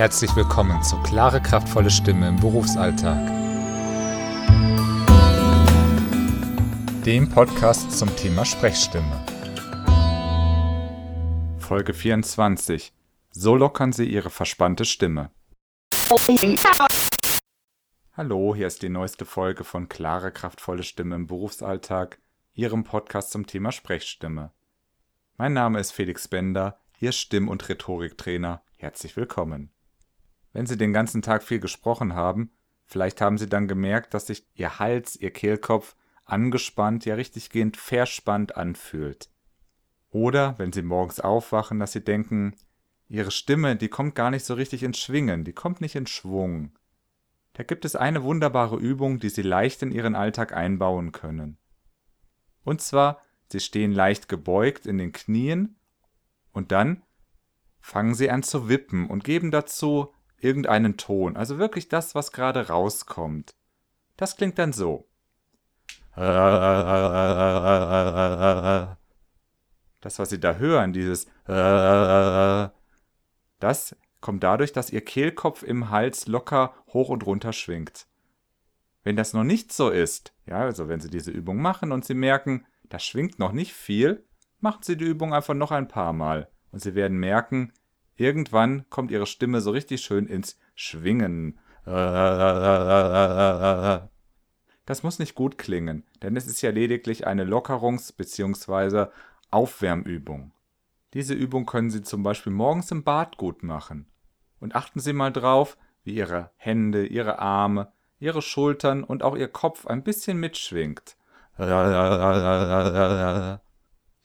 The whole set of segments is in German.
Herzlich willkommen zu Klare, kraftvolle Stimme im Berufsalltag. Dem Podcast zum Thema Sprechstimme. Folge 24. So lockern Sie Ihre verspannte Stimme. Hallo, hier ist die neueste Folge von Klare, kraftvolle Stimme im Berufsalltag, Ihrem Podcast zum Thema Sprechstimme. Mein Name ist Felix Bender, Ihr Stimm- und Rhetoriktrainer. Herzlich willkommen. Wenn Sie den ganzen Tag viel gesprochen haben, vielleicht haben Sie dann gemerkt, dass sich Ihr Hals, Ihr Kehlkopf angespannt, ja richtiggehend verspannt anfühlt. Oder wenn Sie morgens aufwachen, dass Sie denken, Ihre Stimme, die kommt gar nicht so richtig ins Schwingen, die kommt nicht in Schwung. Da gibt es eine wunderbare Übung, die Sie leicht in Ihren Alltag einbauen können. Und zwar, Sie stehen leicht gebeugt in den Knien und dann fangen Sie an zu wippen und geben dazu irgendeinen Ton, also wirklich das, was gerade rauskommt. Das klingt dann so. Das, was Sie da hören, dieses das kommt dadurch, dass Ihr Kehlkopf im Hals locker hoch und runter schwingt. Wenn das noch nicht so ist, ja, also wenn Sie diese Übung machen und Sie merken, das schwingt noch nicht viel, machen Sie die Übung einfach noch ein paar Mal und Sie werden merken, irgendwann kommt Ihre Stimme so richtig schön ins Schwingen. Das muss nicht gut klingen, denn es ist ja lediglich eine Lockerungs- bzw. Aufwärmübung. Diese Übung können Sie zum Beispiel morgens im Bad gut machen. Und achten Sie mal drauf, wie Ihre Hände, Ihre Arme, Ihre Schultern und auch Ihr Kopf ein bisschen mitschwingt. Je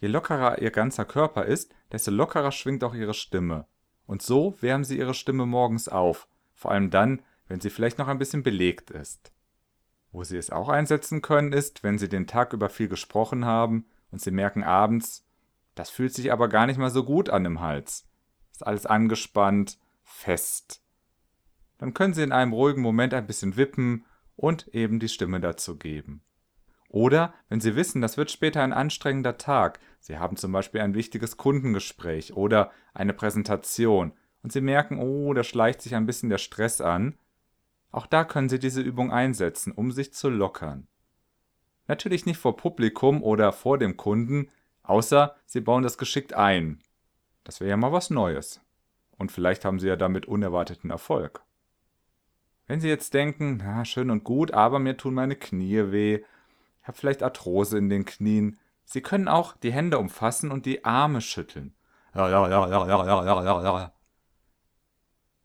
lockerer Ihr ganzer Körper ist, desto lockerer schwingt auch Ihre Stimme. Und so wärmen Sie Ihre Stimme morgens auf, vor allem dann, wenn sie vielleicht noch ein bisschen belegt ist. Wo Sie es auch einsetzen können, ist, wenn Sie den Tag über viel gesprochen haben und Sie merken abends, das fühlt sich aber gar nicht mal so gut an im Hals. Ist alles angespannt, fest. Dann können Sie in einem ruhigen Moment ein bisschen wippen und eben die Stimme dazu geben. Oder wenn Sie wissen, das wird später ein anstrengender Tag, Sie haben zum Beispiel ein wichtiges Kundengespräch oder eine Präsentation und Sie merken, oh, da schleicht sich ein bisschen der Stress an, auch da können Sie diese Übung einsetzen, um sich zu lockern. Natürlich nicht vor Publikum oder vor dem Kunden, außer Sie bauen das geschickt ein. Das wäre ja mal was Neues. Und vielleicht haben Sie ja damit unerwarteten Erfolg. Wenn Sie jetzt denken, na, schön und gut, aber mir tun meine Knie weh, ich habe vielleicht Arthrose in den Knien. Sie können auch die Hände umfassen und die Arme schütteln. Ja, ja, ja, ja, ja, ja, ja, ja.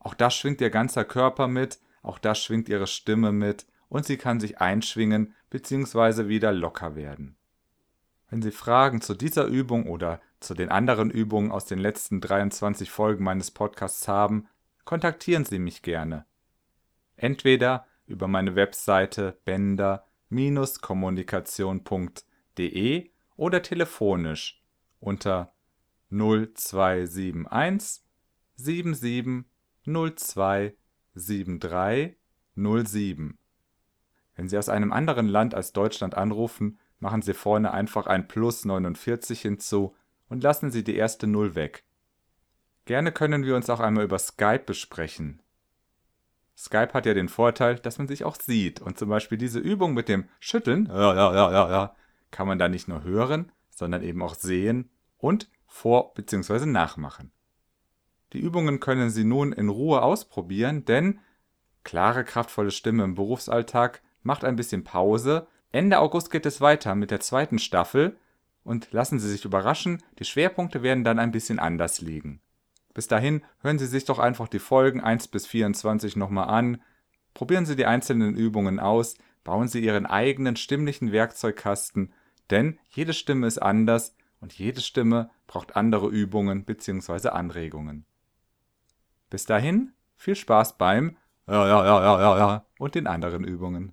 Auch da schwingt ihr ganzer Körper mit, auch da schwingt ihre Stimme mit und sie kann sich einschwingen bzw. wieder locker werden. Wenn Sie Fragen zu dieser Übung oder zu den anderen Übungen aus den letzten 23 Folgen meines Podcasts haben, kontaktieren Sie mich gerne. Entweder über meine Webseite bender bender-kommunikation.de oder telefonisch unter 0271 77 02 73 07. Wenn Sie aus einem anderen Land als Deutschland anrufen, machen Sie vorne einfach ein Plus 49 hinzu und lassen Sie die erste Null weg. Gerne können wir uns auch einmal über Skype besprechen. Skype hat ja den Vorteil, dass man sich auch sieht und zum Beispiel diese Übung mit dem Schütteln, ja, ja, ja, ja, ja, kann man da nicht nur hören, sondern eben auch sehen und vor- bzw. nachmachen. Die Übungen können Sie nun in Ruhe ausprobieren, denn klare, kraftvolle Stimme im Berufsalltag macht ein bisschen Pause. Ende August geht es weiter mit der zweiten Staffel und lassen Sie sich überraschen, die Schwerpunkte werden dann ein bisschen anders liegen. Bis dahin hören Sie sich doch einfach die Folgen 1 bis 24 nochmal an, probieren Sie die einzelnen Übungen aus, bauen Sie Ihren eigenen stimmlichen Werkzeugkasten, denn jede Stimme ist anders und jede Stimme braucht andere Übungen bzw. Anregungen. Bis dahin, viel Spaß beim ja, ja, ja, ja, ja, ja und den anderen Übungen.